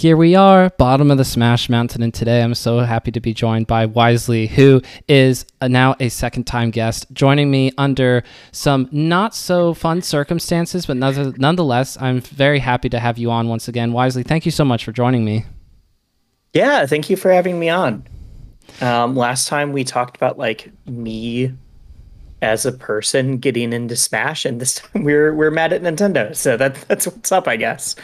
Here we are, bottom of the Smash Mountain, and today I'm so happy to be joined by Wisely, who is now a second time guest, joining me under some not so fun circumstances, but nonetheless, I'm very happy to have you on once again. Wisely, thank you so much for joining me. Yeah, thank you for having me on. Um, last time we talked about like me as a person getting into Smash, and this time we're we're mad at Nintendo. So that that's what's up, I guess.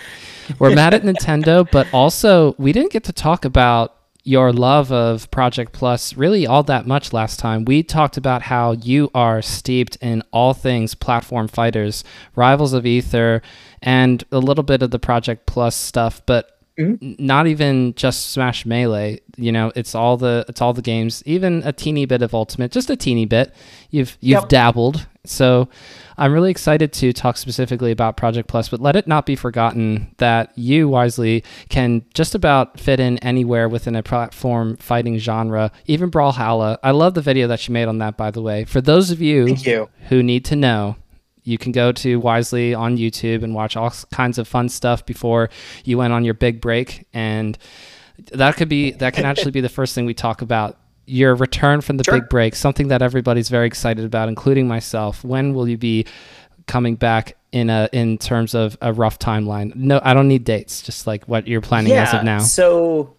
We're mad at Nintendo, but also we didn't get to talk about your love of Project Plus really all that much last time. We talked about how you are steeped in all things platform fighters, Rivals of Aether, and a little bit of the Project Plus stuff, but Mm-hmm. not even just smash melee you know it's all the it's all the games even a teeny bit of ultimate just a teeny bit you've you've yep. dabbled so i'm really excited to talk specifically about project plus but let it not be forgotten that you wisely can just about fit in anywhere within a platform fighting genre even brawlhalla i love the video that you made on that by the way for those of you, you. who need to know you can go to Wisely on YouTube and watch all kinds of fun stuff before you went on your big break. And that could be that can actually be the first thing we talk about. Your return from the sure. big break, something that everybody's very excited about, including myself. When will you be coming back in a in terms of a rough timeline? No, I don't need dates. Just like what you're planning yeah, as of now. So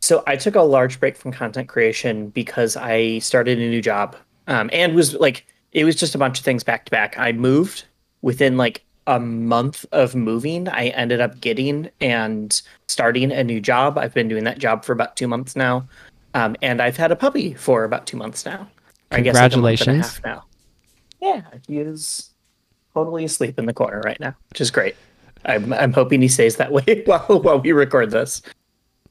so I took a large break from content creation because I started a new job um, and was like it was just a bunch of things back to back. I moved within like a month of moving. I ended up getting and starting a new job. I've been doing that job for about two months now, um, and I've had a puppy for about two months now. Congratulations! I guess like now. Yeah, he is totally asleep in the corner right now, which is great. I'm I'm hoping he stays that way while while we record this.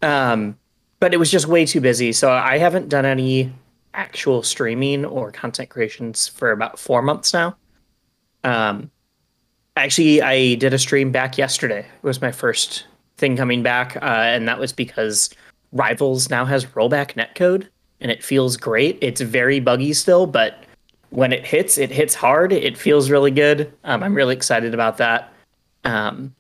Um, but it was just way too busy, so I haven't done any actual streaming or content creations for about four months now. Um, actually, I did a stream back yesterday. It was my first thing coming back, uh, and that was because Rivals now has rollback netcode, and it feels great. It's very buggy still, but when it hits, it hits hard. It feels really good. Um, I'm really excited about that. Um,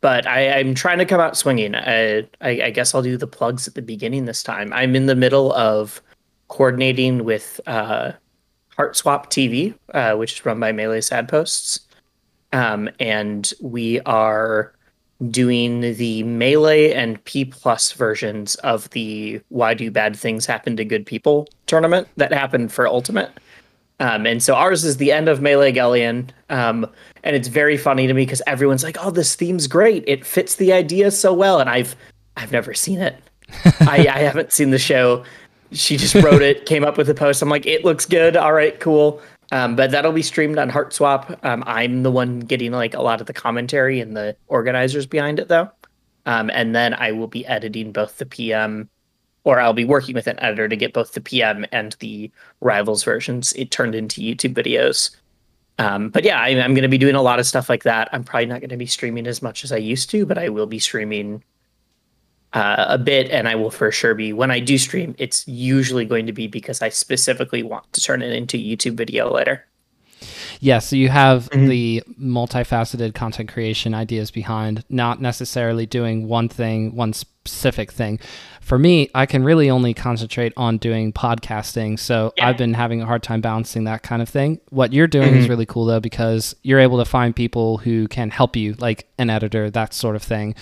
but I, am trying to come out swinging. I, I, I, guess I'll do the plugs at the beginning this time. I'm in the middle of coordinating with uh, Heart Swap TV, uh, which is run by Melee Sad Posts. Um, and we are doing the Melee and P Plus versions of the Why Do Bad Things Happen to Good People tournament that happened for Ultimate. Um, and so ours is the end of Melee Galleon. Um, and it's very funny to me because everyone's like, oh, this theme's great. It fits the idea so well. And I've I've never seen it. I, I haven't seen the show she just wrote it, came up with a post. I'm like, it looks good. All right, cool. Um, but that'll be streamed on Heart Swap. Um, I'm the one getting like a lot of the commentary and the organizers behind it, though. Um, and then I will be editing both the PM, or I'll be working with an editor to get both the PM and the Rivals versions. It turned into YouTube videos. Um, but yeah, I, I'm going to be doing a lot of stuff like that. I'm probably not going to be streaming as much as I used to, but I will be streaming uh, a bit, and I will for sure be when I do stream. It's usually going to be because I specifically want to turn it into YouTube video later. Yeah, so you have mm-hmm. the multifaceted content creation ideas behind, not necessarily doing one thing, one specific thing. For me, I can really only concentrate on doing podcasting. So yeah. I've been having a hard time balancing that kind of thing. What you're doing mm-hmm. is really cool though, because you're able to find people who can help you, like an editor, that sort of thing.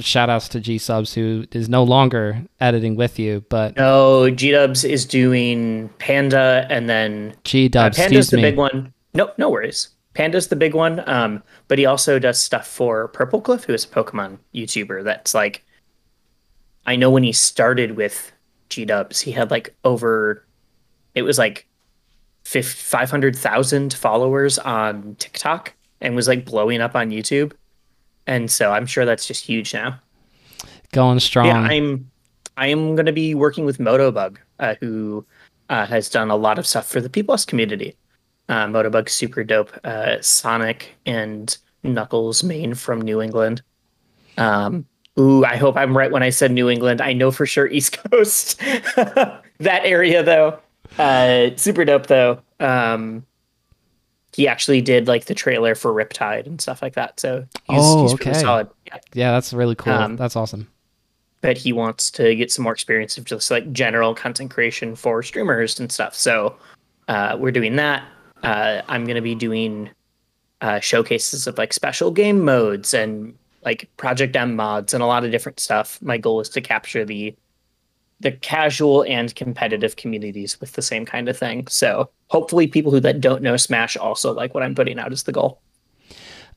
Shout outs to G Dubs, who is no longer editing with you, but no, G Dubs is doing Panda, and then G Dubs. Uh, Panda's the me. big one. No, no worries. Panda's the big one. Um, but he also does stuff for Purple Cliff, who is a Pokemon YouTuber. That's like, I know when he started with G Dubs, he had like over, it was like 500,000 followers on TikTok and was like blowing up on YouTube. And so I'm sure that's just huge now. Going strong. Yeah, I'm I am going to be working with Motobug, uh, who uh, has done a lot of stuff for the P Plus community. Uh, Motobug's super dope. Uh, Sonic and Knuckles main from New England. Um, ooh, I hope I'm right when I said New England. I know for sure East Coast. that area though. Uh, super dope though. Um, he actually did like the trailer for Riptide and stuff like that. So he's, oh, he's okay. really solid. Yeah. yeah, that's really cool. Um, that's awesome. But he wants to get some more experience of just like general content creation for streamers and stuff. So uh, we're doing that. Uh, I'm going to be doing uh, showcases of like special game modes and like Project M mods and a lot of different stuff. My goal is to capture the the casual and competitive communities with the same kind of thing. So hopefully people who that don't know Smash also like what I'm putting out is the goal.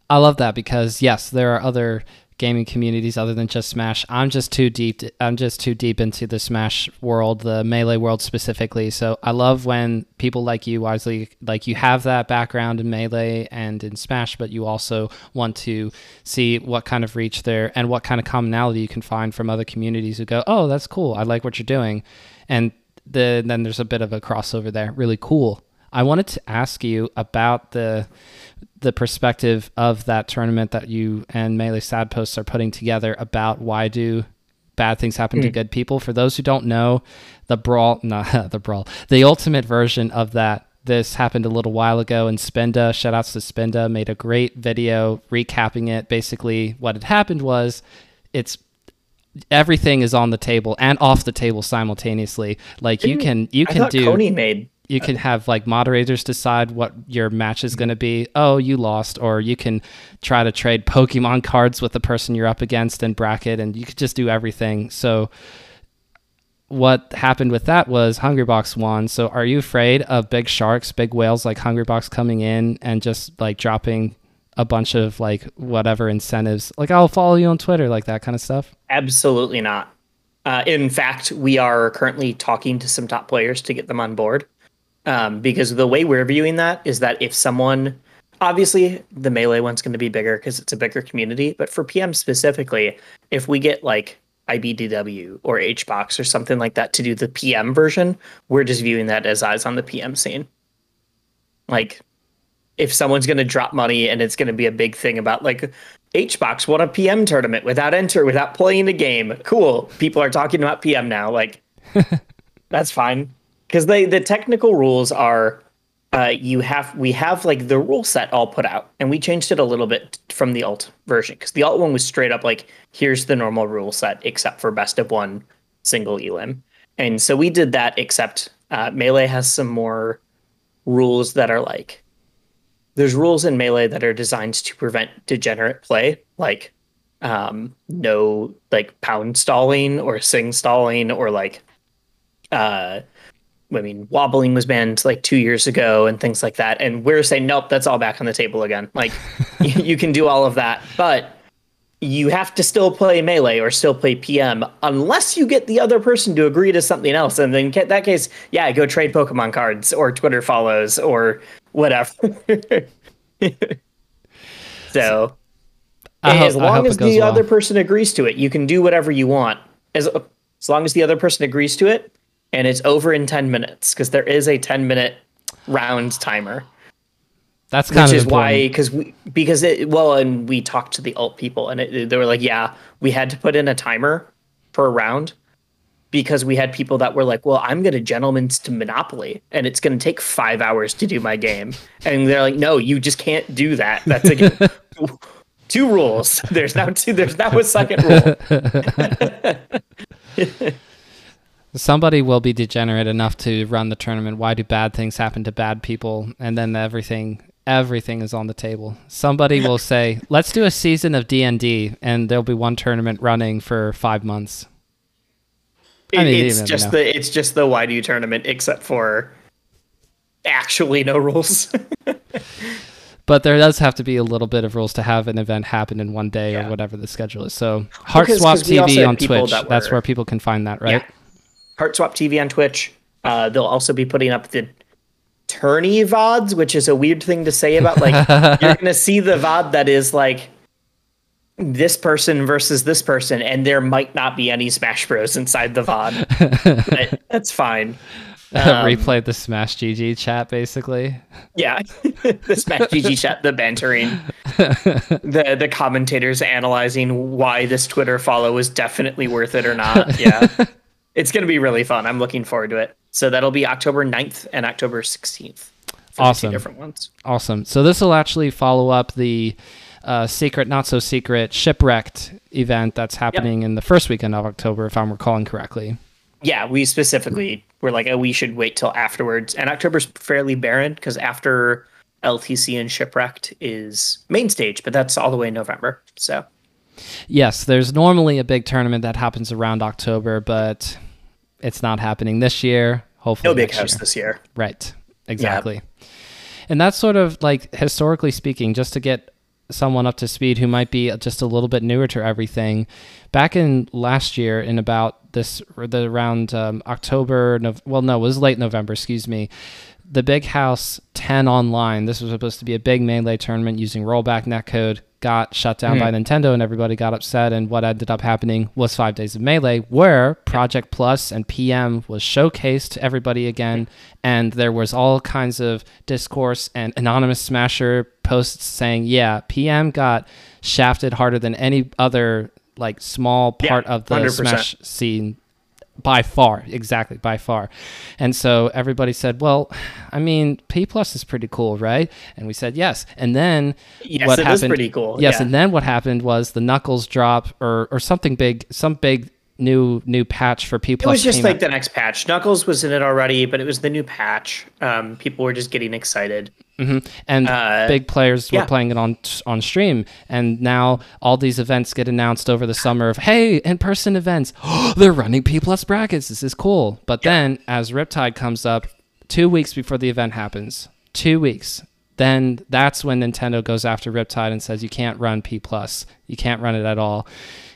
I love that because yes, there are other gaming communities other than just Smash. I'm just too deep. I'm just too deep into the Smash world, the melee world specifically. So I love when people like you, wisely, like you have that background in melee and in Smash, but you also want to see what kind of reach there and what kind of commonality you can find from other communities who go, "Oh, that's cool. I like what you're doing," and the, then there's a bit of a crossover there. Really cool. I wanted to ask you about the the perspective of that tournament that you and Melee Sad Posts are putting together about why do bad things happen mm. to good people. For those who don't know, the brawl, not the brawl, the ultimate version of that. This happened a little while ago, and Spinda, shoutouts to Spinda, made a great video recapping it. Basically, what had happened was it's everything is on the table and off the table simultaneously. Like Didn't, you can you can do. Coney made you can have like moderators decide what your match is going to be. Oh, you lost, or you can try to trade Pokemon cards with the person you're up against in bracket, and you could just do everything. So, what happened with that was Hungrybox won. So, are you afraid of big sharks, big whales like Hungrybox coming in and just like dropping a bunch of like whatever incentives, like I'll follow you on Twitter, like that kind of stuff? Absolutely not. Uh, in fact, we are currently talking to some top players to get them on board um, because the way we're viewing that is that if someone obviously the melee one's going to be bigger because it's a bigger community but for pm specifically if we get like ibdw or hbox or something like that to do the pm version we're just viewing that as eyes on the pm scene. Like if someone's going to drop money and it's going to be a big thing about like hbox won a pm tournament without enter without playing the game. Cool. People are talking about pm now. Like that's fine because they the technical rules are uh, you have we have like the rule set all put out and we changed it a little bit from the alt version because the alt one was straight up like here's the normal rule set except for best of one single elim. And so we did that except uh, melee has some more rules that are like there's rules in melee that are designed to prevent degenerate play like um, no like pound stalling or sing stalling or like uh I mean, wobbling was banned like two years ago and things like that. And we're saying, nope, that's all back on the table again. Like, you, you can do all of that, but you have to still play melee or still play PM unless you get the other person to agree to something else. And then in that case, yeah, go trade Pokemon cards or Twitter follows or whatever. so, as long as the well. other person agrees to it, you can do whatever you want. As as long as the other person agrees to it, and it's over in 10 minutes because there is a 10 minute round timer. That's kind which of is why because we because it well and we talked to the alt people and it, they were like yeah we had to put in a timer per round because we had people that were like well I'm gonna gentlemen's to Monopoly and it's gonna take five hours to do my game and they're like no you just can't do that that's again two rules there's now two there's now a second rule. Somebody will be degenerate enough to run the tournament. Why do bad things happen to bad people? And then everything everything is on the table. Somebody will say, "Let's do a season of D&D and there'll be one tournament running for 5 months." I mean, it's just the it's just the why do you tournament except for actually no rules. but there does have to be a little bit of rules to have an event happen in one day yeah. or whatever the schedule is. So Heart Swap TV on Twitch, that were, that's where people can find that, right? Yeah. Heartswap TV on Twitch. Uh, they'll also be putting up the tourney VODs, which is a weird thing to say about like you're gonna see the VOD that is like this person versus this person, and there might not be any Smash Bros inside the VOD. but that's fine. Um, Replay the Smash GG chat, basically. Yeah, the Smash GG chat, the bantering, the the commentators analyzing why this Twitter follow is definitely worth it or not. Yeah it's going to be really fun. I'm looking forward to it. So that'll be October 9th and October 16th. for Awesome. two different ones. Awesome. So this will actually follow up the uh, secret, not so secret, shipwrecked event that's happening in the first weekend of October, if I'm recalling correctly. Yeah, we specifically were like, oh, we should wait till afterwards. And October's fairly barren because after LTC and Shipwrecked is main stage, but that's all the way in November. So Yes, there's normally a big tournament that happens around October, but it's not happening this year. Hopefully, no big next house year. this year. Right. Exactly. And that's sort of like historically speaking, just to get someone up to speed who might be just a little bit newer to everything. Back in last year, in about this, the around um, October, Nov well, no, it was late November, excuse me. The Big House 10 online, this was supposed to be a big melee tournament using rollback netcode, got shut down by hmm. Nintendo and everybody got upset. And what ended up happening was five days of melee, where Project Plus and PM was showcased to everybody again. And there was all kinds of discourse and anonymous smasher posts saying, yeah, PM got shafted harder than any other like small Yeah, part of the 100%. smash scene by far exactly by far and so everybody said well i mean p plus is pretty cool right and we said yes and then Yes, what it happened was pretty cool. yes yeah. and then what happened was the knuckles drop or or something big some big new new patch for people. It was just like out. the next patch. Knuckles was in it already, but it was the new patch. Um, people were just getting excited. and Uh, big players were yeah. playing it on on stream and now all these events get announced over the summer of hey in-person events they're running p plus brackets this is cool but then as riptide comes up two weeks before the event happens two weeks then that's when nintendo goes after riptide and says you can't run p plus you can't run it at all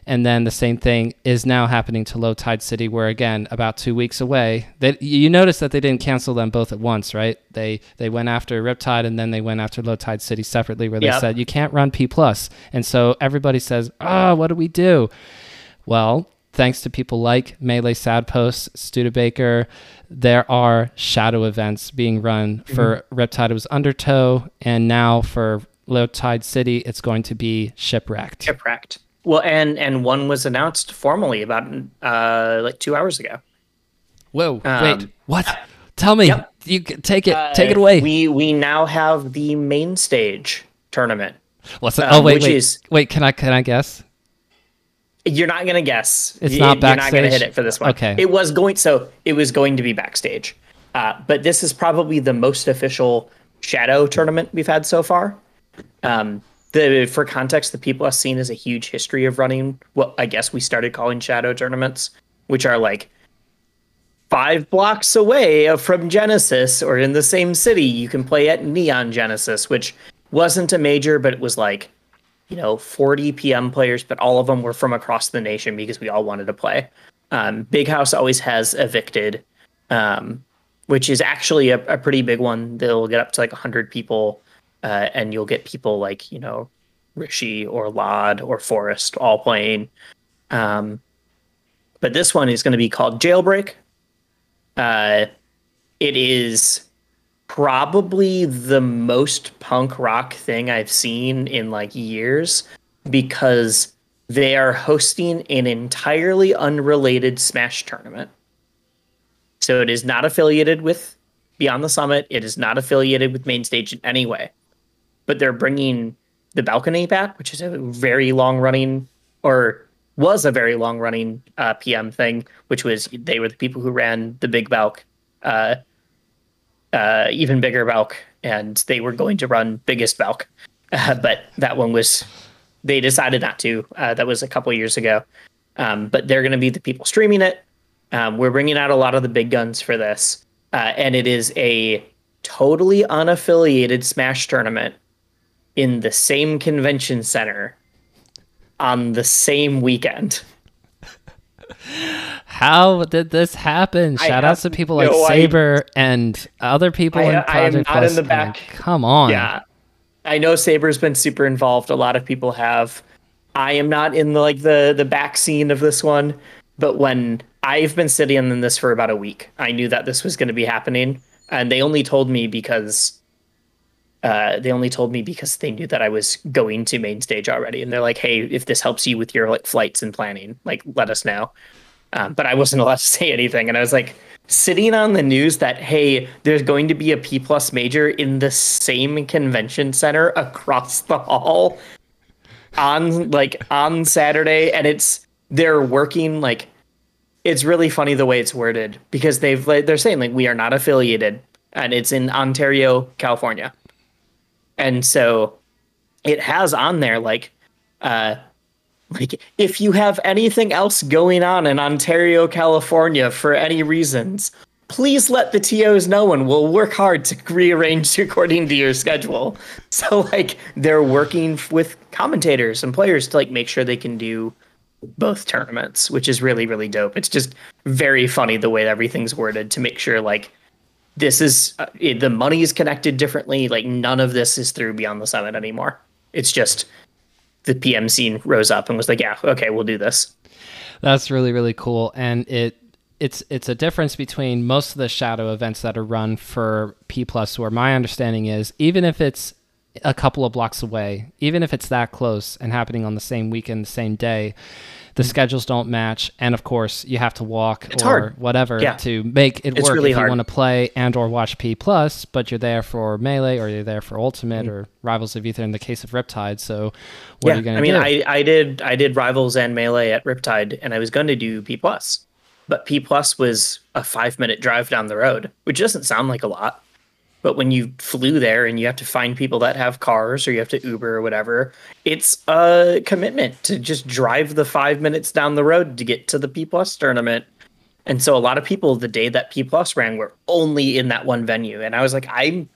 and then the same thing is now happening to Low Tide City, where again, about two weeks away, that you notice that they didn't cancel them both at once, right? They they went after Riptide and then they went after Low Tide City separately, where they Yep. said you can't run P plus, and so everybody says, ah, what do we do? Well, thanks to people like Melee Sad Post, Studebaker, there are shadow events being run for Riptide. It was Undertow, and now for Low Tide City, it's going to be Shipwrecked. Shipwrecked. Well, and and one was announced formally about uh like two hours ago. Whoa! Um, wait, what? Tell me. yep. You take it. Uh, take it away. We we now have the main stage tournament. What's um, oh wait, which wait, is- wait. Can I can I guess? You're not gonna guess. It's You- not You're not gonna hit it for this one. Okay. It was going. So it was going to be backstage, uh, but this is probably the most official shadow tournament we've had so far. Um, the for context, the people has seen is a huge history of running what I guess we started calling shadow tournaments, which are like five blocks away from Genesis or in the same city. You can play at Neon Genesis, which wasn't a major, but it was like you know 40 PM players, but all of them were from across the nation because we all wanted to play. Um, Big House always has evicted, um, which is actually a, a pretty big one. They'll get up to like 100 people, uh, and you'll get people like you know Rishi or Lod or Forest all playing. Um, but this one is going to be called Jailbreak. Uh, it is probably the most punk rock thing I've seen in like years because they are hosting an entirely unrelated Smash tournament. So it is not affiliated with Beyond the Summit. It is not affiliated with Main Stage in any way. But they're bringing the Balcony back, which is a very long running, or was a very long running uh, PM thing, which was they were the people who ran the Big Balk, uh, uh, even bigger Balk, and they were going to run Biggest Balk. Uh, but that one was, they decided not to. Uh, that was a couple years ago. Um, but they're going to be the people streaming it. Um, we're bringing out a lot of the big guns for this, uh, and it is a totally unaffiliated Smash tournament in the same convention center on the same weekend. How did this happen? Shout out to people like no. Saber and other people I- in I am Project not in the back. Come on. Yeah. I know Saber's been super involved. A lot of people have. I am not in the like the the back scene of this one, but when I've been sitting in this for about a week, I knew that this was going to be happening, and they only told me because uh, they only told me because they knew that I was going to main stage already, and they're like, "Hey, if this helps you with your like flights and planning, like let us know." Um, but I wasn't allowed to say anything, and I was like, sitting on the news that hey, there's going to be a P plus major in the same convention center across the hall on like on Saturday, and it's they're working like it's really funny the way it's worded because they've they're saying like we are not affiliated and it's in Ontario, California. And so it has on there like uh like if you have anything else going on in Ontario, California for any reasons, please let the TOs know and we'll work hard to rearrange according to your schedule. So like they're working with commentators and players to like make sure they can do both tournaments, which is really really dope. It's just very funny the way everything's worded to make sure like this is uh, it, the money is connected differently. Like none of this is through Beyond the Summit anymore. It's just the PM scene rose up and was like, yeah, okay, we'll do this. That's really really cool, and it it's it's a difference between most of the shadow events that are run for P plus, where my understanding is even if it's a couple of blocks away, even if it's that close and happening on the same weekend, the same day, the mm-hmm. schedules don't match, and of course you have to walk it's or hard. whatever yeah. to make it it's work really if hard. you want to play and or watch P plus, but you're there for melee or you're there for ultimate mm-hmm. or rivals of aether in the case of Riptide. So what yeah, are you going to do? I mean, I, I did I did rivals and melee at Riptide, and I was going to do P plus, but P plus was a five minute drive down the road, which doesn't sound like a lot but when you flew there and you have to find people that have cars or you have to Uber or whatever, it's a commitment to just drive the five minutes down the road to get to the P plus tournament. And so a lot of people the day that P plus ran were only in that one venue. And I was like, I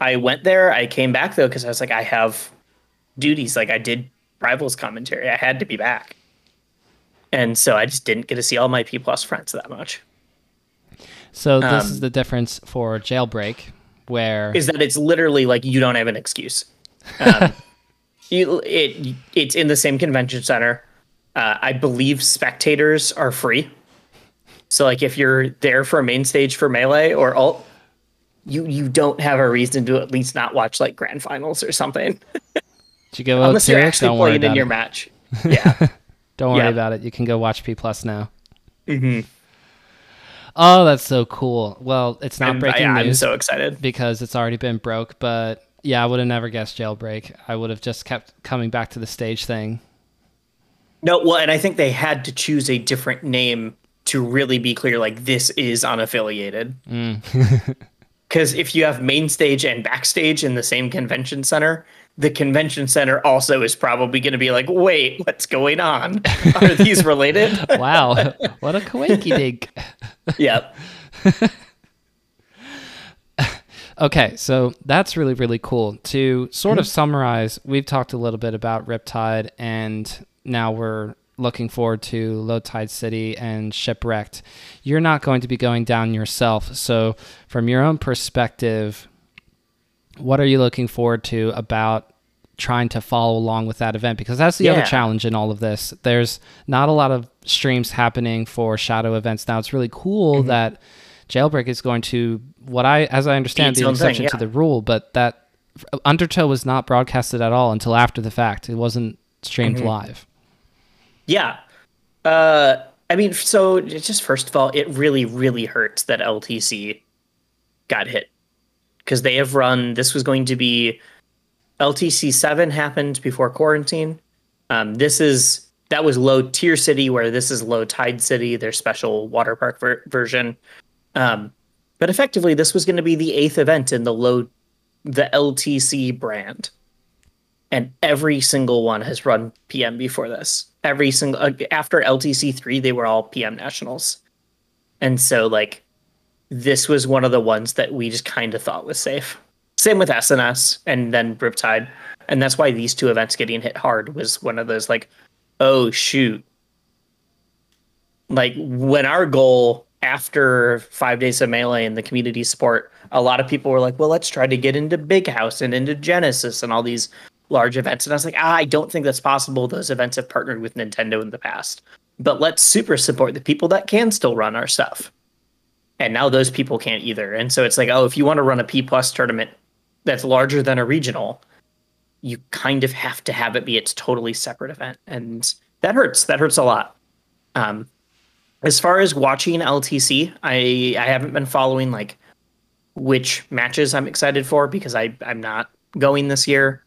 I went there. I came back though, because I was like, I have duties. Like I did rivals commentary. I had to be back. And so I just didn't get to see all my P plus friends that much. So this um, is the difference for jailbreak where is that it's literally like you don't have an excuse. Um, you, it it's in the same convention center. Uh, I believe spectators are free. So like if you're there for a main stage for melee or alt, you you don't have a reason to at least not watch like grand finals or something. You go unless you're actually don't playing in it. your match? Yeah. don't worry yeah. about it. You can go watch P plus now. Mm-hmm. Oh, that's so cool. Well, it's not I'm, breaking I, news. I'm so excited because it's already been broke. But yeah, I would have never guessed jailbreak. I would have just kept coming back to the stage thing. No, well, and I think they had to choose a different name to really be clear. Like this is unaffiliated. Because mm. if you have main stage and backstage in the same convention center, the convention center also is probably going to be like, wait, what's going on? Are these related? wow, what a quakey dig. yep. okay, so that's really, really cool. To sort mm-hmm. of summarize, we've talked a little bit about Riptide, and now we're looking forward to Low Tide City and Shipwrecked. You're not going to be going down yourself. So, from your own perspective, what are you looking forward to about trying to follow along with that event because that's the yeah. other challenge in all of this there's not a lot of streams happening for shadow events now it's really cool mm-hmm. that jailbreak is going to what i as i understand the exception yeah. to the rule but that undertow was not broadcasted at all until after the fact it wasn't streamed mm-hmm. live yeah uh i mean so just first of all it really really hurts that ltc got hit because they have run. This was going to be LTC seven happened before quarantine. Um, this is that was low tier city where this is low tide city, their special water park ver- version. Um, but effectively, this was going to be the eighth event in the low the LTC brand, and every single one has run PM before this. Every single uh, after LTC three, they were all PM nationals, and so like this was one of the ones that we just kind of thought was safe. Same with SNS and then Riptide. And that's why these two events getting hit hard was one of those like, oh shoot. Like when our goal after five days of melee and the community support, a lot of people were like, well, let's try to get into Big House and into Genesis and all these large events. And I was like, ah, I don't think that's possible. Those events have partnered with Nintendo in the past. But let's super support the people that can still run our stuff and now those people can't either. And so it's like, oh, if you want to run a P plus tournament that's larger than a regional, you kind of have to have it be its totally separate event, and that hurts. That hurts a lot. Um, as far as watching LTC, I I haven't been following like which matches I'm excited for because I I'm not going this year.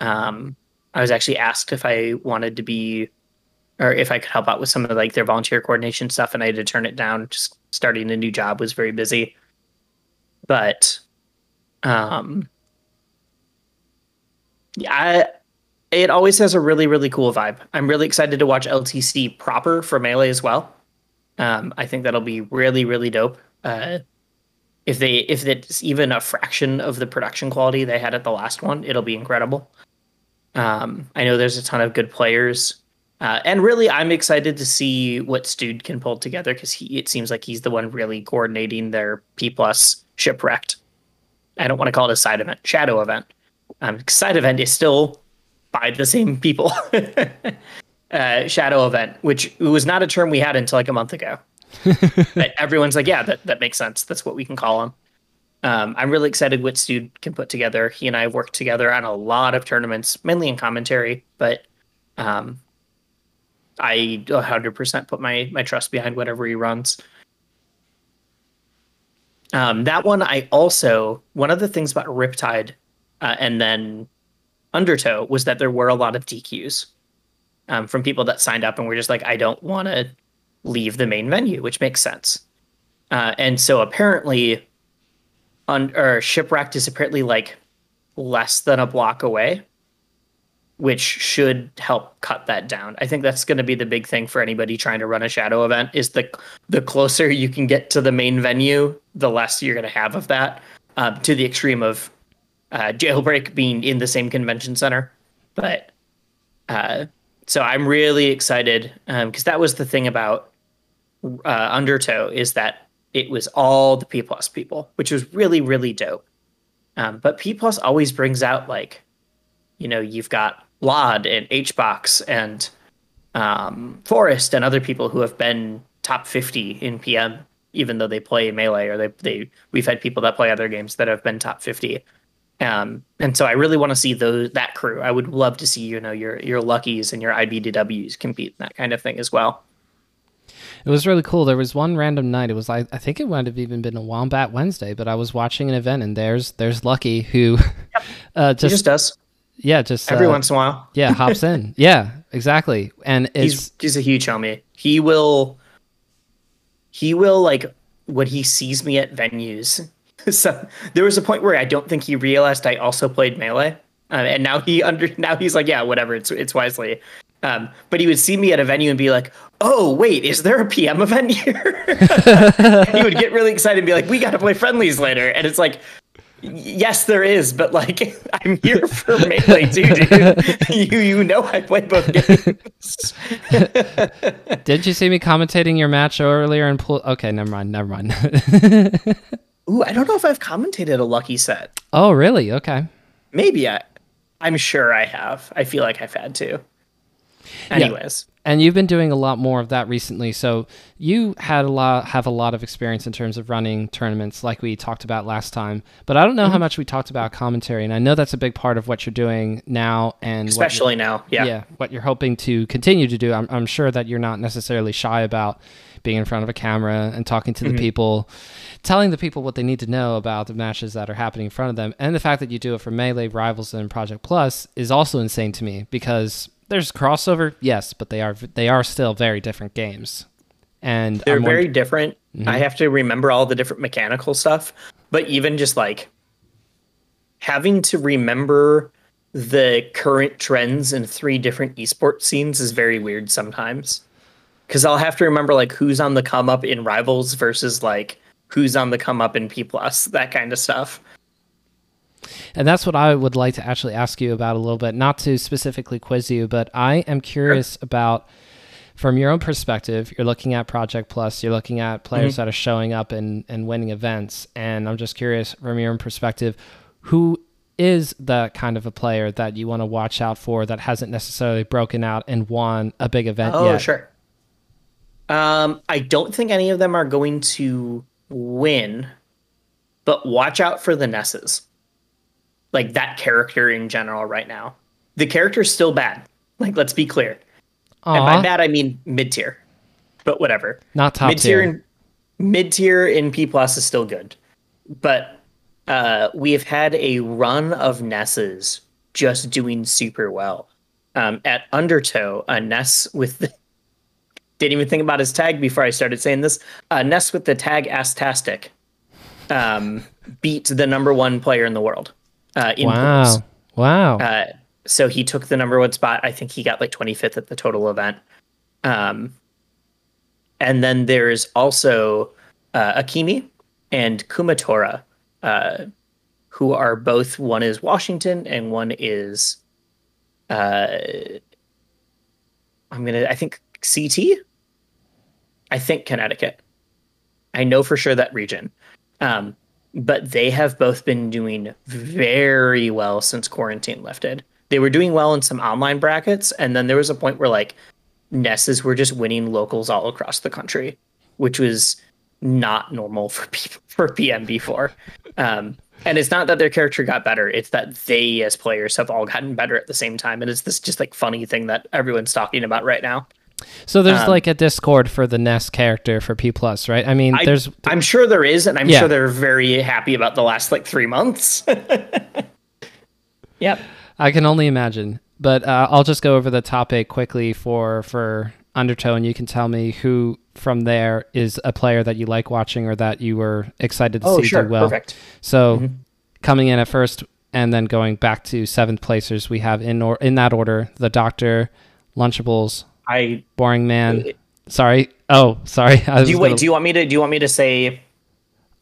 Um, I was actually asked if I wanted to be or if I could help out with some of like their volunteer coordination stuff, and I had to turn it down. Just starting a new job was very busy, but um, yeah, I, it always has a really really cool vibe. I'm really excited to watch LTC proper for melee as well. Um, I think that'll be really really dope. Uh, if they if it's even a fraction of the production quality they had at the last one, it'll be incredible. Um, I know there's a ton of good players uh, and really, I'm excited to see what Stewed can pull together because he it seems like he's the one really coordinating their P plus shipwrecked. I don't want to call it a side event, shadow event. Um, side event is still by the same people. uh, shadow event, which was not a term we had until like a month ago. but everyone's like, yeah, that, that makes sense. That's what we can call him. Um, I'm really excited what Stewed can put together. He and I have worked together on a lot of tournaments, mainly in commentary, but um, I 100% put my my trust behind whatever he runs. Um, that one, I also one of the things about Riptide, uh, and then Undertow was that there were a lot of DQs um, from people that signed up and were just like, I don't want to leave the main venue, which makes sense. Uh, and so apparently, on or shipwrecked is apparently like less than a block away which should help cut that down. I think that's going to be the big thing for anybody trying to run a shadow event is the the closer you can get to the main venue, the less you're going to have of that. Um, to the extreme of uh, jailbreak being in the same convention center, but uh, so I'm really excited because um, that was the thing about uh, Undertow is that it was all the P plus people, which was really really dope. Um, but P plus always brings out like, you know, you've got Lod and HBox and um, Forest and other people who have been top 50 in PM, even though they play Melee or they, they we've had people that play other games that have been top 50. Um, and so I really want to see those that crew. I would love to see you know your your Luckies and your IBDWs compete in that kind of thing as well. It was really cool. There was one random night. It was I, I think it might have even been a Wombat Wednesday, but I was watching an event and there's there's Lucky who yep. uh, just, just does yeah, just every uh, once in a while. yeah, hops in. Yeah, exactly. And he's he's a huge homie. He will he will like when he sees me at venues. so there was a point where I don't think he realized I also played melee, uh, and now he under now he's like, yeah, whatever. It's it's wisely. Um, but he would see me at a venue and be like, "Oh, wait, is there a PM event here?" he would get really excited and be like, "We got to play friendlies later," and it's like, Yes, there is, but like I'm here for melee too, dude. you you know I play both games. Did you see me commentating your match earlier and pull? Okay, never mind, never mind. Ooh, I don't know if I've commentated a lucky set. Oh, really? Okay. Maybe I. I'm sure I have. I feel like I've had to. Anyways. Yeah. And you've been doing a lot more of that recently. So you had a lot have a lot of experience in terms of running tournaments like we talked about last time. But I don't know mm-hmm. how much we talked about commentary and I know that's a big part of what you're doing now and especially now. Yeah. Yeah, what you're hoping to continue to do. I'm I'm sure that you're not necessarily shy about being in front of a camera and talking to mm-hmm. the people, telling the people what they need to know about the matches that are happening in front of them. And the fact that you do it for Melee, Rivals, and Project Plus is also insane to me because there's crossover, yes, but they are they are still very different games, and they're very different. Mm-hmm. I have to remember all the different mechanical stuff, but even just like having to remember the current trends in three different esports scenes is very weird sometimes. Because I'll have to remember like who's on the come up in rivals versus like who's on the come up in P plus, that kind of stuff. And that's what I would like to actually ask you about a little bit, not to specifically quiz you, but I am curious sure. about from your own perspective, you're looking at Project Plus, you're looking at players mm-hmm. that are showing up and, and winning events. And I'm just curious from your own perspective, who is the kind of a player that you want to watch out for that hasn't necessarily broken out and won a big event oh, yet? sure. Um, I don't think any of them are going to win, but watch out for the Nesses like that character in general right now. The character's still bad. Like, let's be clear. Aww. And by bad, I mean mid tier. but whatever. Not top mid tier. Mid tier in P plus is still good, but uh, we have had a run of Nesses just doing super well. Um, at Undertow, a Ness with the, didn't even think about his tag before I started saying this. A Ness with the tag Astastic um, beat the number one player in the world. Uh, in Wow. Wow. Uh, so he took the number one spot. I think he got like 25th at the total event. Um, and then there's also uh, Akimi and Kumatora, uh, who are both one is Washington and one is, uh, I'm gonna I think CT. I think Connecticut. I know for sure that region. Um, but they have both been doing very well since quarantine lifted. They were doing well in some online brackets, and then there was a point where like Nesses were just winning locals all across the country, which was not normal for people for PM before. Um, and it's not that their character got better; it's that they, as players, have all gotten better at the same time. And it's this just like funny thing that everyone's talking about right now. So there's um, like a Discord for the Ness character for P plus, right? I mean, I, there's I'm sure there is, and I'm Yeah. sure they're very happy about the last like three months. yep. I can only imagine. But uh, I'll just go over the topic quickly for for Undertow, and you can tell me who from there is a player that you like watching or that you were excited to Oh, see sure. do well. Perfect. So coming in at first and then going back to seventh placers, we have in or in that order the Doctor, Lunchables, I Boring Man. Sorry. Oh, sorry. Do you gonna- wait. Do you want me to? Do you want me to say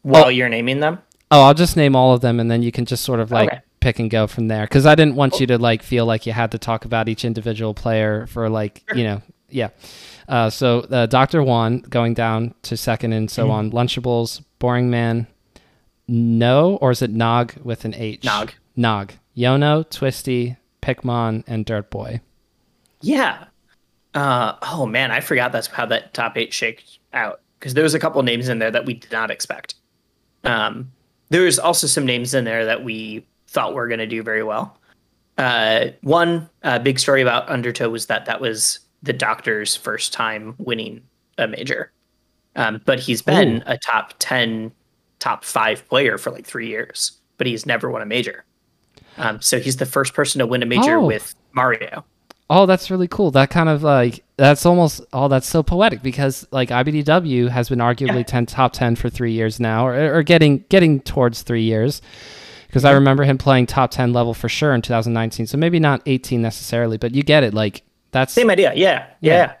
while Oh. you're naming them? Oh, I'll just name all of them, and then you can just sort of like Okay. pick and go from there. Because I didn't want you to like feel like you had to talk about each individual player for like you know, yeah. Uh, so uh, Doctor One going down to second, and Mm-hmm. so on. Lunchables, Boring Man, No, or is it Nog with an H? Nog. Nog. Yono, Twisty, Pikmon, and Dirt Boy. Yeah. Uh, oh man, I forgot that's how that top eight shaked out because there was a couple names in there that we did not expect. Um, there was also some names in there that we thought were going to do very well. Uh, one uh, big story about Undertow was that that was the Doctor's first time winning a major, um, but he's been a top ten, top five player for like three years, but he's never won a major. Um, so he's the first person to win a major Oh. with Mario. Oh, that's really cool. That kind of like that's almost oh, that's so poetic because like IBDW has been arguably Yeah. ten top ten for three years now, or, or getting getting towards three years. Because I remember him playing top ten level for sure in 2019. So maybe not 18 necessarily, but you get it. Like that's Same idea. Yeah. Yeah.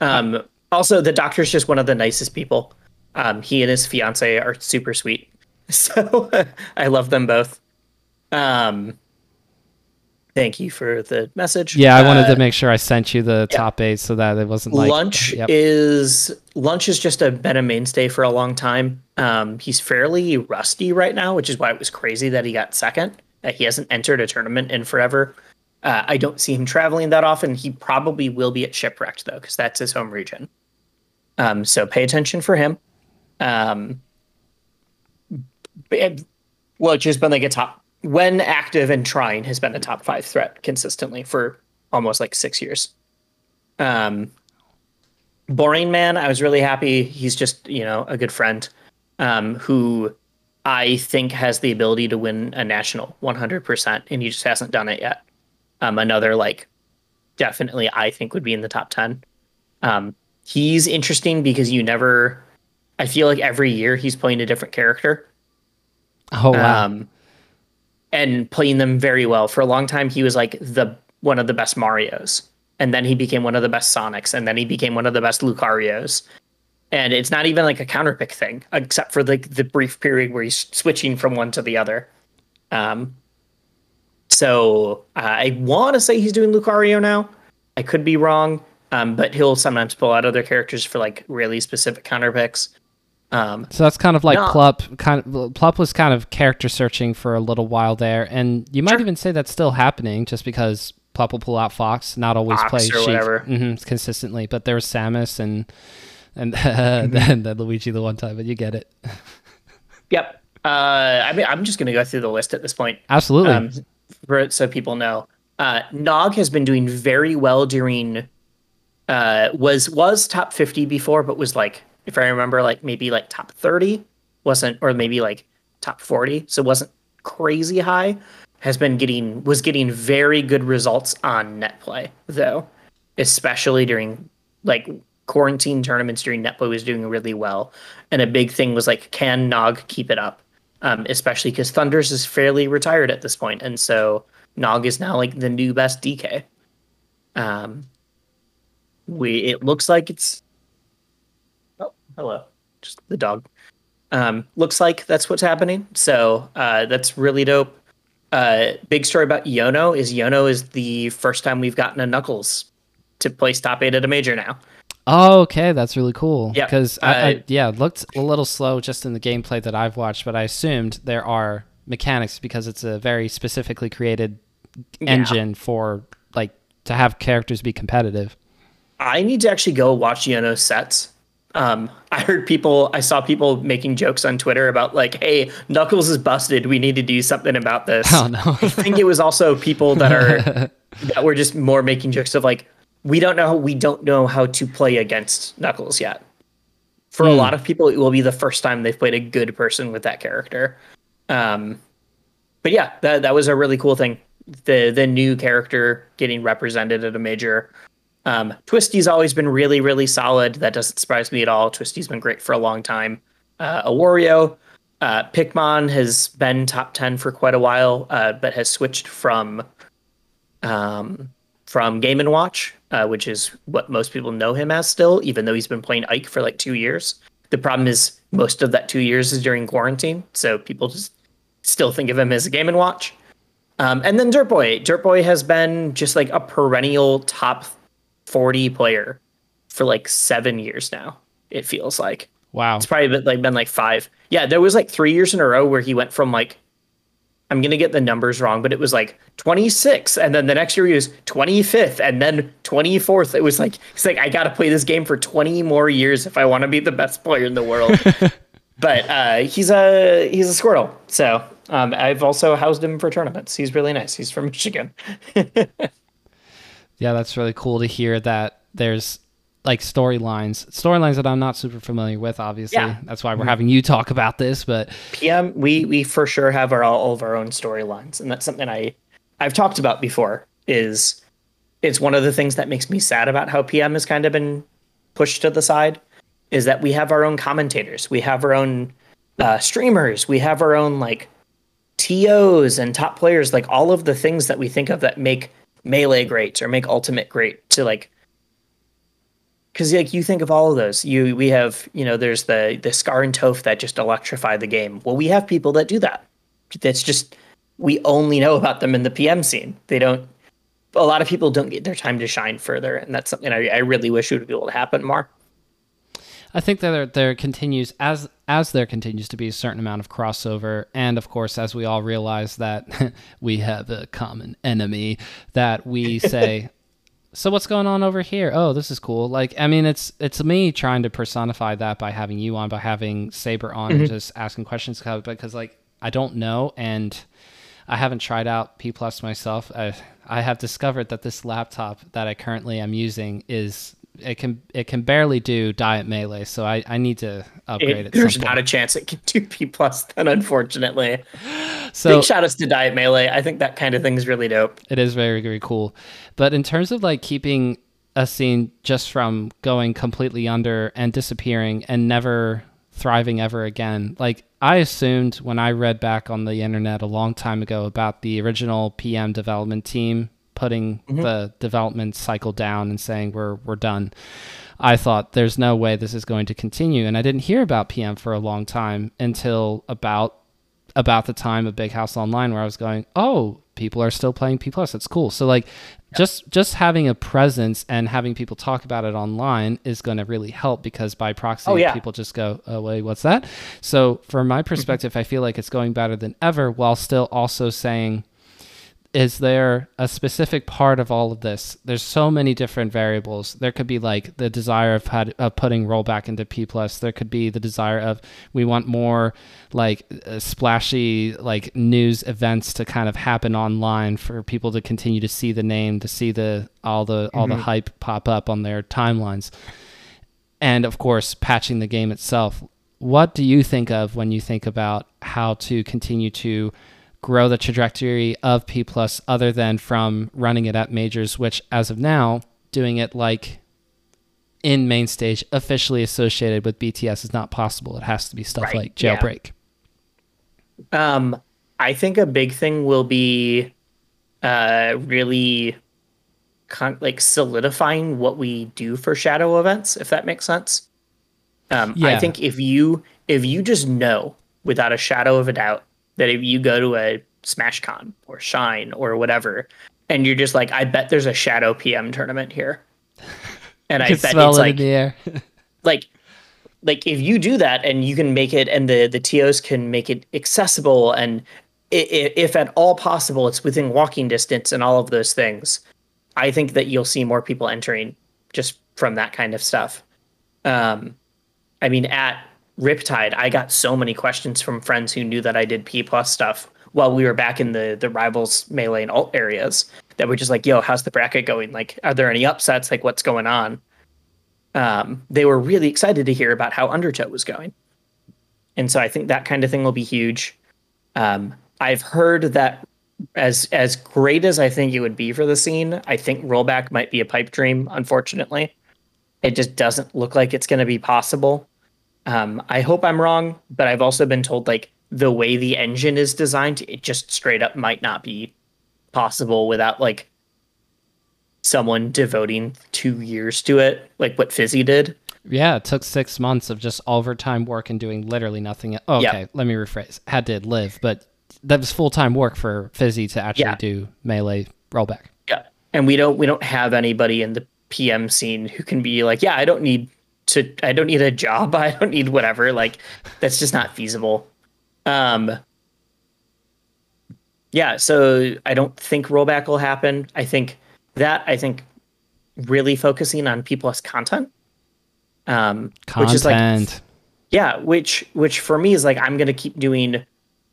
Um, also, the doctor's just one of the nicest people. Um, he and his fiance are super sweet. So I love them both. Um, thank you for the message. yeah. I wanted Uh, to make sure I sent you the top eight so that it wasn't like lunch Yep. is lunch has just a, been a mainstay for a long time. Um, he's fairly rusty right now, which is why it was crazy that he got second. Uh, he hasn't entered a tournament in forever. Uh, I don't see him traveling that often. He probably will be at Shipwrecked though, because that's his home region. Um, so pay attention for him. Um, and- well, just been like a top when active and trying has been a top five threat consistently for almost like six years. Um, Boring Man, I was really happy. He's just, you know, a good friend um, who I think has the ability to win a national 100%, and he just hasn't done it yet. Um, another, like, definitely I think would be in the top 10. Um, he's interesting because you never, I feel like every year he's playing a different character. oh wow. Um, and playing them very well. For a long time, he was like the one of the best Mario's, and then he became one of the best Sonics, and then he became one of the best Lucarios. And it's not even like a counterpick thing, except for like the brief period where he's switching from one to the other. Um, so uh, I want to say he's doing Lucario now. I could be wrong, um, but he'll sometimes pull out other characters for like really specific counterpicks. Um, So that's kind of like No. Plup. Kind of Plup was kind of character searching for a little while there, and you might Sure. even say that's still happening, just because Plup will pull out Fox, not always Fox play Sheik whatever. hmm consistently. But there was Samus and and then then Luigi the one time, but you get it. Yep. Uh, I mean, I'm just going to go through the list at this point, Absolutely. um, for, so people know. Uh, Nog has been doing very well during uh, was was top 50 before, but was like, if I remember, like maybe like top 30, wasn't, or maybe like top 40, so it wasn't crazy high. Has been getting was getting very good results on net play though, especially during like quarantine tournaments during netplay was doing really well, and a big thing was like, can Nog keep it up? Um, especially because Thunders is fairly retired at this point, and so Nog is now like the new best DK. Um, we it looks like it's hello, just the dog. Um, looks like that's what's happening. So uh, that's really dope. Uh, big story about Yono is Yono is the first time we've gotten a Knuckles to place top eight at a major now. Oh, okay, that's really cool. Yeah, because I, uh, I, yeah, it looked a little slow just in the gameplay that I've watched, but I assumed there are mechanics because it's a very specifically created Yeah. engine for like to have characters be competitive. I need to actually go watch Yono's sets. Um, I heard people, I saw people making jokes on Twitter about like, "Hey, Knuckles is busted. We need to do something about this." Oh no. I think it was also people that are that were just more making jokes of like, we don't know, we don't know how to play against Knuckles yet. For a Hmm. lot of people, it will be the first time they've played a good person with that character. Um, but yeah, that that was a really cool thing. The the new character getting represented at a major. Um, Twisty's always been really, really solid. That doesn't surprise me at all. Twisty's been great for a long time. Uh, a Wario, uh, Pikmon has been top ten for quite a while, uh, but has switched from um, from Game and Watch, uh, which is what most people know him as still, even though he's been playing Ike for like two years. The problem is most of that two years is during quarantine, so people just still think of him as a Game and Watch. Um, and then Dirt Boy. Dirt Boy has been just like a perennial top 40 player for like seven years now. It feels like wow. it's probably been like been like five. Yeah, there was like three years in a row where he went from like I'm gonna get the numbers wrong, but it was like 26, and then the next year he was 25th, and then 24th. It was like he's like I gotta play this game for 20 more years if I want to be the best player in the world. but uh, he's a he's a squirrel, so um, I've also housed him for tournaments. He's really nice. He's from Michigan. Yeah, that's really cool to hear that there's like storylines, storylines that I'm not super familiar with. Obviously, Yeah. that's why we're having you talk about this. But PM, we we for sure have our all of our own storylines, and that's something I I've talked about before. Is it's one of the things that makes me sad about how PM has kind of been pushed to the side. Is that we have our own commentators, we have our own uh, streamers, we have our own like TOs and top players, like all of the things that we think of that make melee great or make ultimate great to like because like you think of all of those. You we have you know there's the the scar and toph that just electrify the game. Well we have people that do that. That's just we only know about them in the pm scene. They don't a lot of people don't get their time to shine further and that's something i, I really wish would be able to happen more I think that there, there continues as as there continues to be a certain amount of crossover, and of course, as we all realize that we have a common enemy, that we say, "So what's going on over here? Oh, this is cool." Like, I mean, it's it's me trying to personify that by having you on, by having Saber on, and just asking questions because like I don't know and. I haven't tried out P Plus myself. I, I have discovered that this laptop that I currently am using is it can it can barely do Diet Melee, so I, I need to upgrade It- there's not a chance it can do p plus then unfortunately. So big shout outs to diet melee. I think that kind of thing is really dope. It is very very cool. But in terms of like keeping a scene just from going completely under and disappearing and never thriving ever again, like I assumed when I read back on the internet a long time ago about the original PM development team putting mm-hmm. the development cycle down and saying we're we're done. I thought there's no way this is going to continue and I didn't hear about PM for a long time until about about the time of Big House Online where I was going, "Oh, people are still playing P Plus. That's cool." So like just just having a presence and having people talk about it online is going to really help because by proxy Oh, yeah. people just go, "Oh, wait, what's that?" So from my mm-hmm. perspective, I feel like it's going better than ever while still also saying is there a specific part of all of this? There's so many different variables. There could be like the desire of, had, of putting rollback into P plus. There could be the desire of we want more like uh, splashy like news events to kind of happen online for people to continue to see the name, to see the all the all the hype pop up on their timelines, and of course patching the game itself. What do you think of when you think about how to continue to grow the trajectory of P plus other than from running it at majors, which as of now, doing it like in main stage officially associated with BTS is not possible. It has to be stuff Right, like yeah. jailbreak. Um, I think a big thing will be uh, really con- like solidifying what we do for shadow events, if that makes sense. Um, I think if you if you just know without a shadow of a doubt that if you go to a SmashCon or Shine or whatever, and you're just like, I bet there's a shadow PM tournament here, and I bet smell it's it like in the air. like like if you do that and you can make it and the the tos can make it accessible and if at all possible it's within walking distance and all of those things i think that you'll see more people entering just from that kind of stuff um i mean at riptide i got so many questions from friends who knew that i did p plus stuff while we were back in the the rivals melee and alt areas that were just like yo how's the bracket going like are there any upsets like what's going on um, they were really excited to hear about how Undertow was going. And so I think that kind of thing will be huge. Um, I've heard that as as great as I think it would be for the scene, I think rollback might be a pipe dream. Unfortunately, it just doesn't look like it's going to be possible. Um, I hope I'm wrong, but I've also been told like the way the engine is designed, it just straight up might not be possible without like someone devoting two years to it, like what Fizzi did. Yeah, it took six months of just overtime work and doing literally nothing. Oh, okay, let me rephrase. Had to live, but that was full time work for Fizzi to actually Yeah. do melee rollback. Yeah. And we don't we don't have anybody in the PM scene who can be like, yeah, I don't need to I don't need a job. I don't need whatever. Like that's just not feasible. Um Yeah, so I don't think rollback will happen. I think that I think really focusing on P plus content. Um which is like Content. yeah, which which for me is like I'm gonna keep doing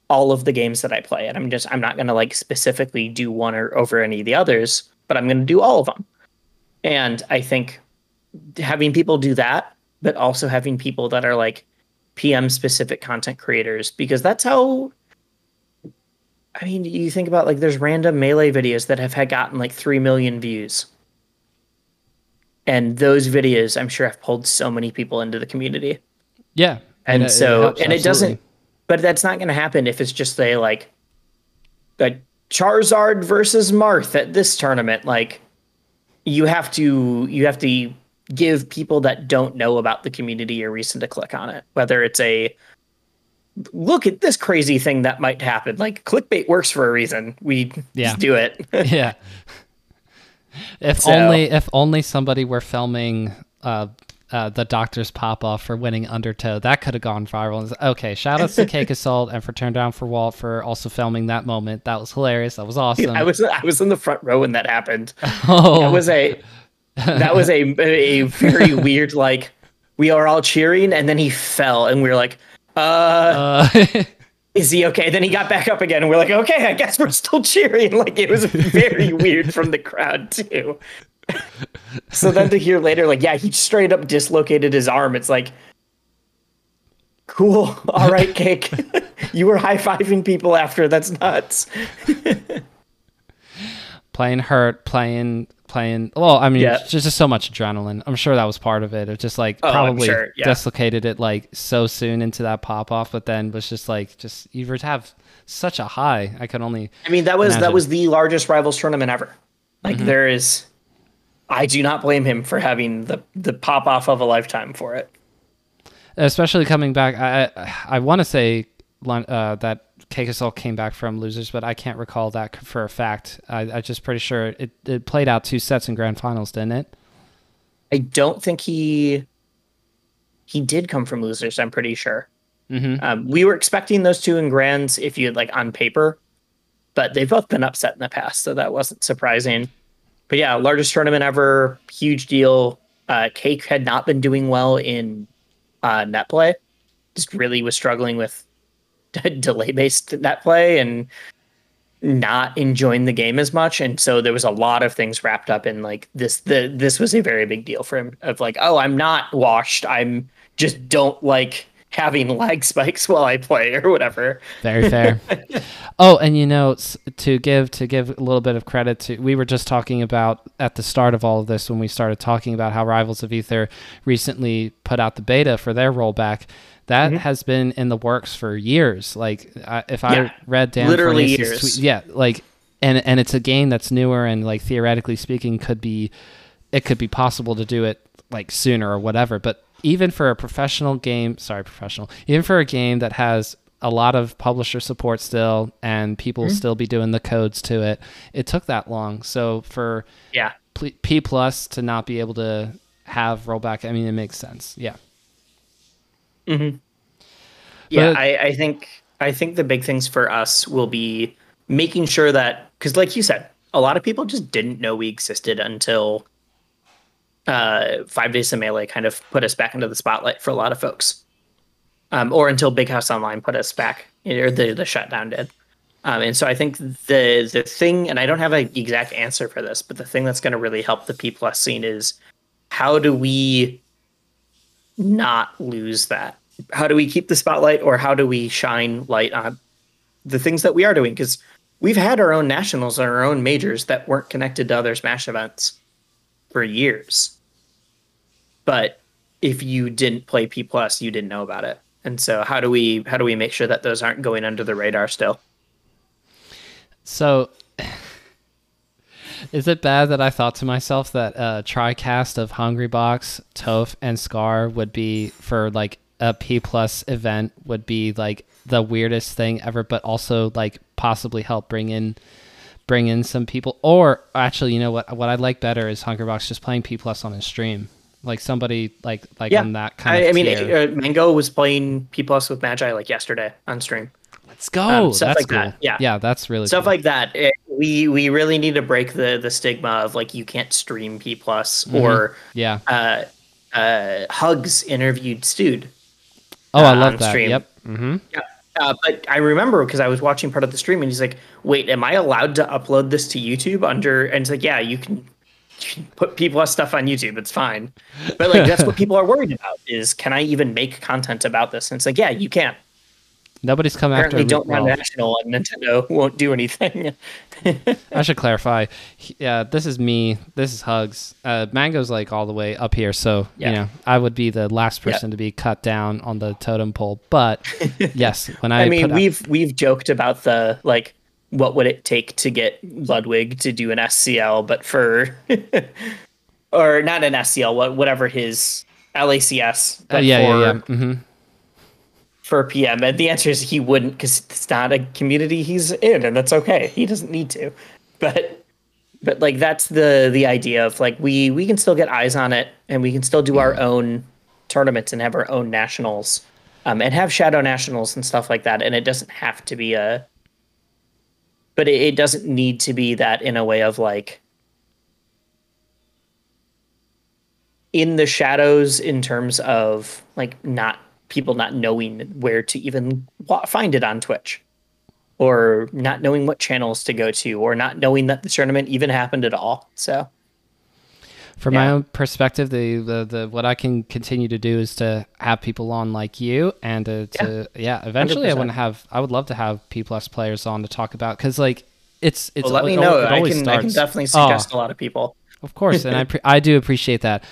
all of the games that I play, and I'm just I'm not gonna like specifically do one or over any of the others, but I'm gonna do all of them. And I think having people do that, but also having people that are like PM specific content creators, because that's how. I mean, you think about like there's random melee videos that have had gotten like three million views. And those videos, I'm sure, have pulled so many people into the community yeah. and it- it so helps, and it doesn't but that's not going to happen if it's just a like a charizard versus marth at this tournament like you have to you have to give people that don't know about the community a reason to click on it whether it's a look at this crazy thing that might happen like clickbait works for a reason we Yeah. just do it yeah. If So- only if only somebody were filming uh, uh, the doctor's pop off for winning Undertow, that could have gone viral. Okay, shout outs to Cake Assault and for Turn Down for Walt for also filming that moment. That was hilarious. That was awesome. i was i was in the front row when that happened oh, that was a that was a a very weird like we are all cheering and then he fell and we were like uh uh, is he okay? Then he got back up again and we're like okay i guess we're still cheering. Like it was very weird from the crowd too. So then to hear later like yeah he straight up dislocated his arm. It's like cool. All right cake. You were high-fiving people after. That's nuts playing hurt, playing playing. Well, I mean, Yeah. it's just, so much adrenaline. I'm sure that was part of it. It just like Oh, probably sure, yeah. dislocated it like so soon into that pop off, but then was just like just you would have such a high. I could only I mean, that was that was the largest rivals tournament ever. Like there is, I do not blame him for having the the pop off of a lifetime for it. especially coming back. I I, I want to say uh, that Cake Assault came back from losers, but I can't recall that for a fact. I, I'm just pretty sure it, it played out two sets in grand finals, didn't it? I don't think he he did come from losers. I'm pretty sure. Mm-hmm. Um, we were expecting those two in grands if you like on paper, but they've both been upset in the past, so that wasn't surprising. But yeah, largest tournament ever, huge deal. Uh, Cake had not been doing well in uh, net play, just really was struggling with delay based net play and not enjoying the game as much and so there was a lot of things wrapped up in like this the this was a very big deal for him of like oh i'm not washed i'm just don't like having lag spikes while i play or whatever Very fair. oh, and you know, to give to give a little bit of credit to, we were just talking about at the start of all of this when we started talking about how Rivals of Aether recently put out the beta for their rollback. That has been in the works for years. Like, I, if Mm-hmm. Yeah, I read Dan literally years. tweet- yeah, like, and and it's a game that's newer and like theoretically speaking could be, it could be possible to do it like sooner or whatever. But even for a professional game, sorry, professional, even for a game that has a lot of publisher support still and people Mm-hmm. still be doing the codes to it, it took that long. So for yeah P P plus to not be able to have rollback, I mean, it makes sense. Yeah. Yeah But- I, I think i think the big things for us will be making sure that because like you said a lot of people just didn't know we existed until uh five days of melee kind of put us back into the spotlight for a lot of folks. Um or until big house online put us back or the, the shutdown did. Um, and so I think the the thing, and I don't have an exact answer for this, but the thing that's going to really help the P plus scene is how do we not lose that? How do we keep the spotlight, or how do we shine light on the things that we are doing? Because we've had our own nationals and our own majors that weren't connected to other Smash events for years. But if you didn't play P plus, you didn't know about it. And so how do we how do we make sure that those aren't going under the radar still? So, is it bad that I thought to myself that a tricast of Hungrybox, Toph, and Scar would be for like a P plus event would be like the weirdest thing ever, but also like possibly help bring in bring in some people. Or actually, you know what? What I'd like better is Hungrybox just playing P plus on his stream, like somebody like like on that kind I, of. I mean, tier. uh, Mango was playing P plus with Magi like yesterday on stream. Let's go. um, stuff that's like cool. that, yeah. yeah, that's really Stuff cool. like that. It- we we really need to break the the stigma of like you can't stream P plus Mm-hmm. or yeah. uh, uh, Hugs interviewed Stewed. Oh, I uh, love on that. stream. Yep. Mm-hmm. Yeah. Uh, but I remember because I was watching part of the stream and he's like, "Wait, am I allowed to upload this to YouTube under?" And it's like, "Yeah, you can, you can put people stuff on YouTube. It's fine." But like that's what people are worried about is can I even make content about this? And it's like, yeah, you can. Nobody's come after Apparently, don't run national and Nintendo won't do anything. I should clarify. Yeah, this is me. This is Hugs. Uh, Mango's like all the way up here, so Yeah. you know I would be the last Yeah. person to be cut down on the totem pole. But yes, when I, I mean, we've we've joked about the like, what would it take to get Ludwig to do an SCL, but for, or not an SCL, what whatever his LACS, uh, but yeah, for, yeah, yeah, hmm for PM, and the answer is he wouldn't because it's not a community he's in, and that's okay. He doesn't need to, but but like that's the the idea of like we we can still get eyes on it, and we can still do our own tournaments and have our own nationals, um, and have shadow nationals and stuff like that, and it doesn't have to be a. But it, it doesn't need to be that in a way of like in the shadows in terms of like not people not knowing where to even find it on Twitch or not knowing what channels to go to or not knowing that the tournament even happened at all. So From my own perspective, the, the the what I can continue to do is to have people on like you, and to, to yeah. eventually I 100%. want to have. I would love to have P plus players on to talk about because like it's it's. well, let al- me know. al- it I always can I can starts- definitely Oh, suggest a lot of people. Of course, and I pre- I do appreciate that.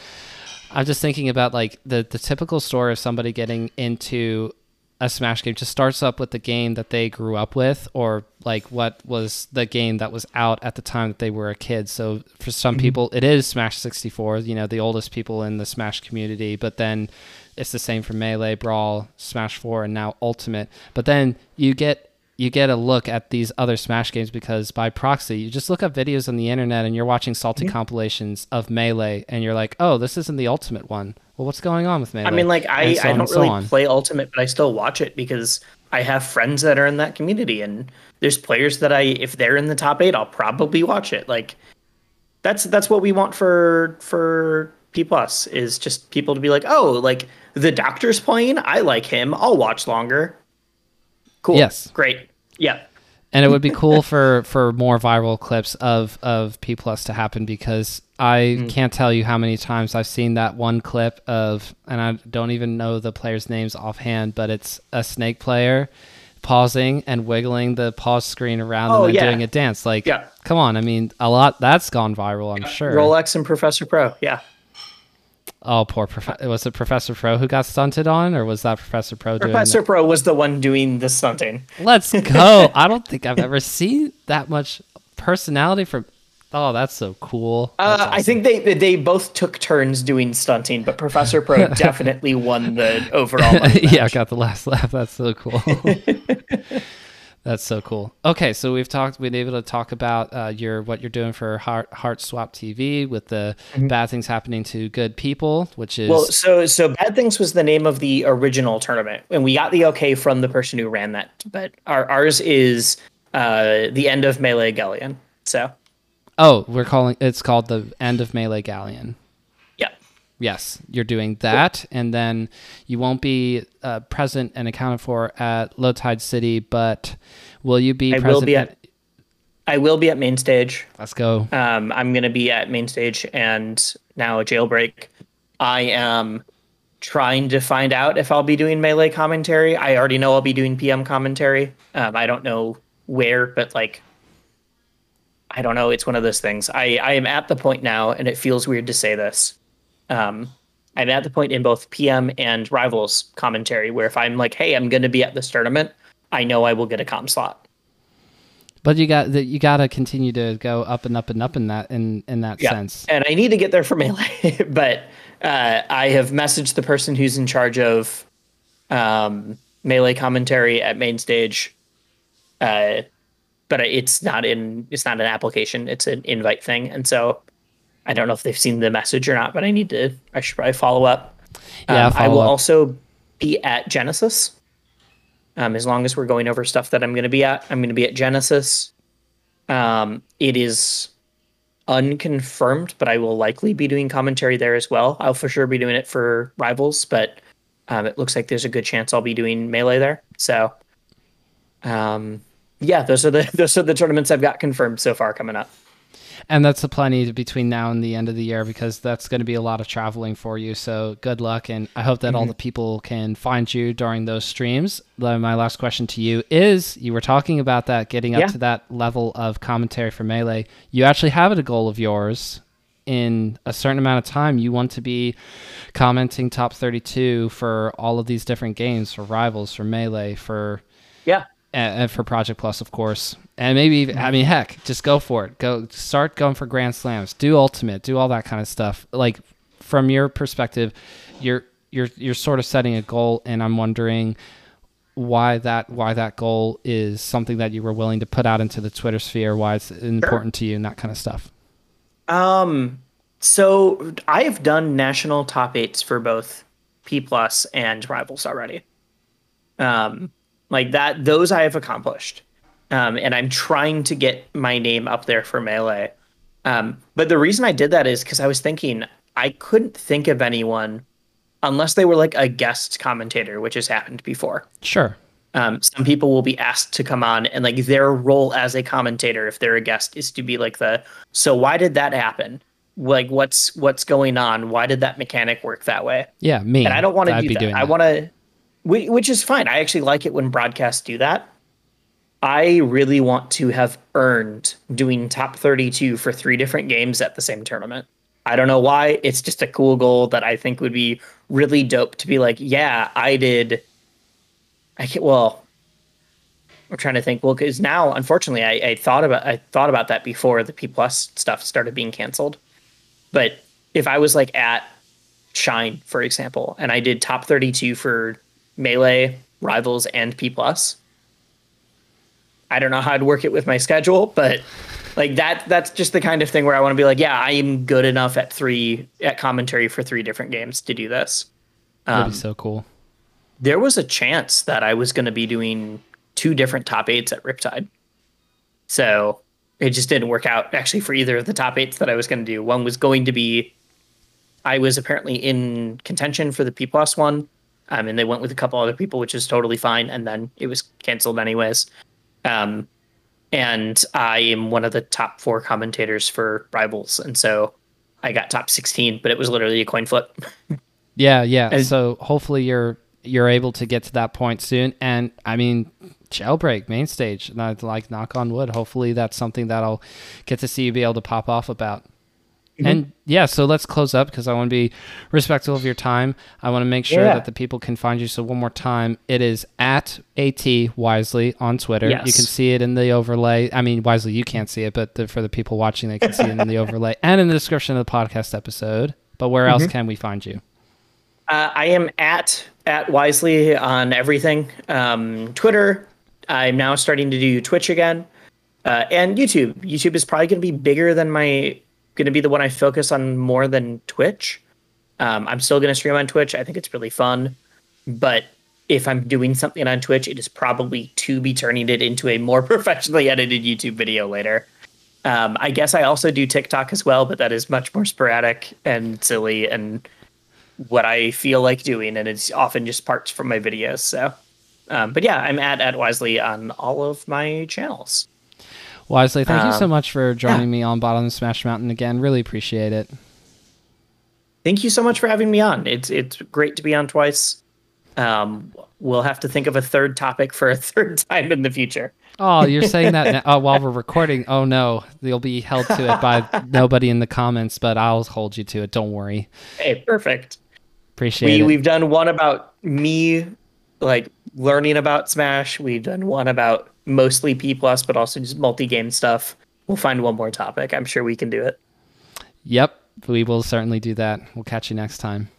I'm just thinking about like the the typical story of somebody getting into a Smash game just starts up with the game that they grew up with, or like what was the game that was out at the time that they were a kid. So for some mm-hmm. people, it is Smash 64. You know, the oldest people in the Smash community, but then it's the same for Melee, Brawl, Smash 4, and now Ultimate. But then you get you get a look at these other Smash games because by proxy, you just look up videos on the internet and you're watching salty compilations of Melee and you're like, oh, this isn't the Ultimate one. well, what's going on with Melee? I mean, like I, so I don't so really on. play Ultimate, but I still watch it because I have friends that are in that community, and there's players that I, if they're in the top eight, I'll probably watch it. Like that's that's what we want for for P plus is just people to be like, oh, like the doctor's playing, I like him, I'll watch longer. Cool. Yes. Great. Yeah. and it would be cool for for more viral clips of of P plus to happen because I Mm. can't tell you how many times I've seen that one clip of and I don't even know the players' names offhand, but it's a snake player pausing and wiggling the pause screen around Oh, and then yeah. doing a dance. Like, Yeah. come on, I mean, a lot that's gone viral. I'm sure. Rolex and Professor Pro. Yeah. Oh, poor prof- was it Professor Pro who got stunted on, or was that Professor Pro doing? Professor Pro was the one doing the stunting. Let's go. I don't think I've ever seen that much personality from. Oh, that's so cool. Uh, That's I think they they both took turns doing stunting, but Professor Pro definitely won the overall. yeah, I got the last laugh. That's so cool. That's so cool. Okay, so we've talked. We've been able to talk about uh, your what you're doing for Heart Heart Swap TV with the bad things happening to good people, which is Mm-hmm. Well, so so Bad Things was the name of the original tournament, and we got the okay from the person who ran that. But our ours is uh, the end of Melee Galleon. So oh, we're calling it's called the end of Melee Galleon. Yes, you're doing that, and then you won't be uh, present and accounted for at Low Tide City, but will you be I present? will be at. I will be at main stage. Let's go. Um, I'm going to be at main stage and now a jailbreak. I am trying to find out if I'll be doing melee commentary. I already know I'll be doing PM commentary. Um, I don't know where, but like, I don't know. It's one of those things. I, I am at the point now, and it feels weird to say this. Um, I'm at the point in both PM and Rivals commentary where if I'm like, hey, I'm going to be at this tournament, I know I will get a com slot. But you got that. You got to continue to go up and up and up in that in in that Yeah. sense. And I need to get there for melee, but uh, I have messaged the person who's in charge of um, melee commentary at main stage. Uh, but it's not in it's not an application; it's an invite thing, and so I don't know if they've seen the message or not. But I need to. I should probably follow up. Yeah, Um, I will up. also be at Genesis. Um, as long as we're going over stuff that I'm going to be at, I'm going to be at Genesis. Um, it is unconfirmed, but I will likely be doing commentary there as well. I'll for sure be doing it for Rivals, but um, it looks like there's a good chance I'll be doing Melee there. So, um, yeah, those are the those are the tournaments I've got confirmed so far coming up. And that's a plenty between now and the end of the year because that's going to be a lot of traveling for you. So good luck, and I hope that all mm-hmm. the people can find you during those streams. My last question to you is: You were talking about that getting up Yeah. to that level of commentary for melee. You actually have it a goal of yours in a certain amount of time. You want to be commenting top thirty-two for all of these different games for rivals, for melee, for Yeah, and, for Project Plus, of course. And maybe, even, I mean, heck, just go for it. Go start going for Grand Slams. Do Ultimate. Do all that kind of stuff. Like from your perspective, you're you're you're sort of setting a goal, and I'm wondering why that why that goal is something that you were willing to put out into the Twitter sphere. Why it's important to you, and that kind of stuff. Um, so I have done national top eights for both P plus and rivals already. Um, like that, those I have accomplished. Um, and I'm trying to get my name up there for melee. Um, but the reason I did that is because I was thinking I couldn't think of anyone unless they were like a guest commentator, which has happened before Sure. um, some people will be asked to come on and like their role as a commentator if they're a guest is to be like the so why did that happen like what's what's going on why did that mechanic work that way Yeah, me. and i don't want to do be that doing i want to which is fine i actually like it when broadcasts do that i really want to have earned doing top 32 for three different games at the same tournament i don't know why it's just a cool goal that i think would be really dope to be like yeah i did I can't. Well, I'm trying to think. Well, because now, unfortunately, I, I thought about I thought about that before the P plus stuff started being canceled. But if I was like at Shine, for example, and I did top 32 for Melee, Rivals, and P plus, I don't know how I'd work it with my schedule, but like that that's just the kind of thing where I want to be like, yeah, I am good enough at three at commentary for three different games to do this. That'd um, be so cool. There was a chance that I was going to be doing two different top eights at Riptide. So it just didn't work out actually for either of the top eights that I was going to do. One was going to be, I was apparently in contention for the P plus one, um, and they went with a couple other people, which is totally fine. And then it was canceled anyways. Um, and I am one of the top four commentators for Rivals, and so I got top sixteen, but it was literally a coin flip. yeah, yeah. And, so hopefully you're you're able to get to that point soon. And I mean, jailbreak main stage like knock on wood hopefully that's something that i'll get to see you be able to pop off about mm-hmm. and yeah so let's close up because i want to be respectful of your time i want to make sure yeah. that the people can find you so one more time it is at at wisely on twitter yes. you can see it in the overlay i mean wisely you can't see it but the, for the people watching they can see it in the overlay and in the description of the podcast episode but where mm-hmm. else can we find you uh, i am at at wisely on everything um, twitter I'm now starting to do Twitch again, uh, and YouTube. YouTube is probably going to be bigger than my going to be the one I focus on more than Twitch. Um, I'm still going to stream on Twitch. I think it's really fun, but if I'm doing something on Twitch, it is probably to be turning it into a more professionally edited YouTube video later. Um, I guess I also do TikTok as well, but that is much more sporadic and silly and what I feel like doing, and it's often just parts from my videos. So um, but yeah, I'm at at Wisely on all of my channels. Wisely, thank um, you so um, much for joining yeah. me on Bottom of Smash Mountain again. Really appreciate it. Thank you so much for having me on. It's it's great to be on twice. Um, we'll have to think of a third topic for a third time in the future. Oh, you're saying that now, uh, while we're recording? Oh no, you'll be held to it by nobody in the comments, but I'll hold you to it. Don't worry. Hey, perfect. Appreciate we, it. We've done one about me like learning about Smash. We've done one about mostly P plus, but also just multi game stuff. We'll find one more topic. I'm sure we can do it. Yep, we will certainly do that. We'll catch you next time.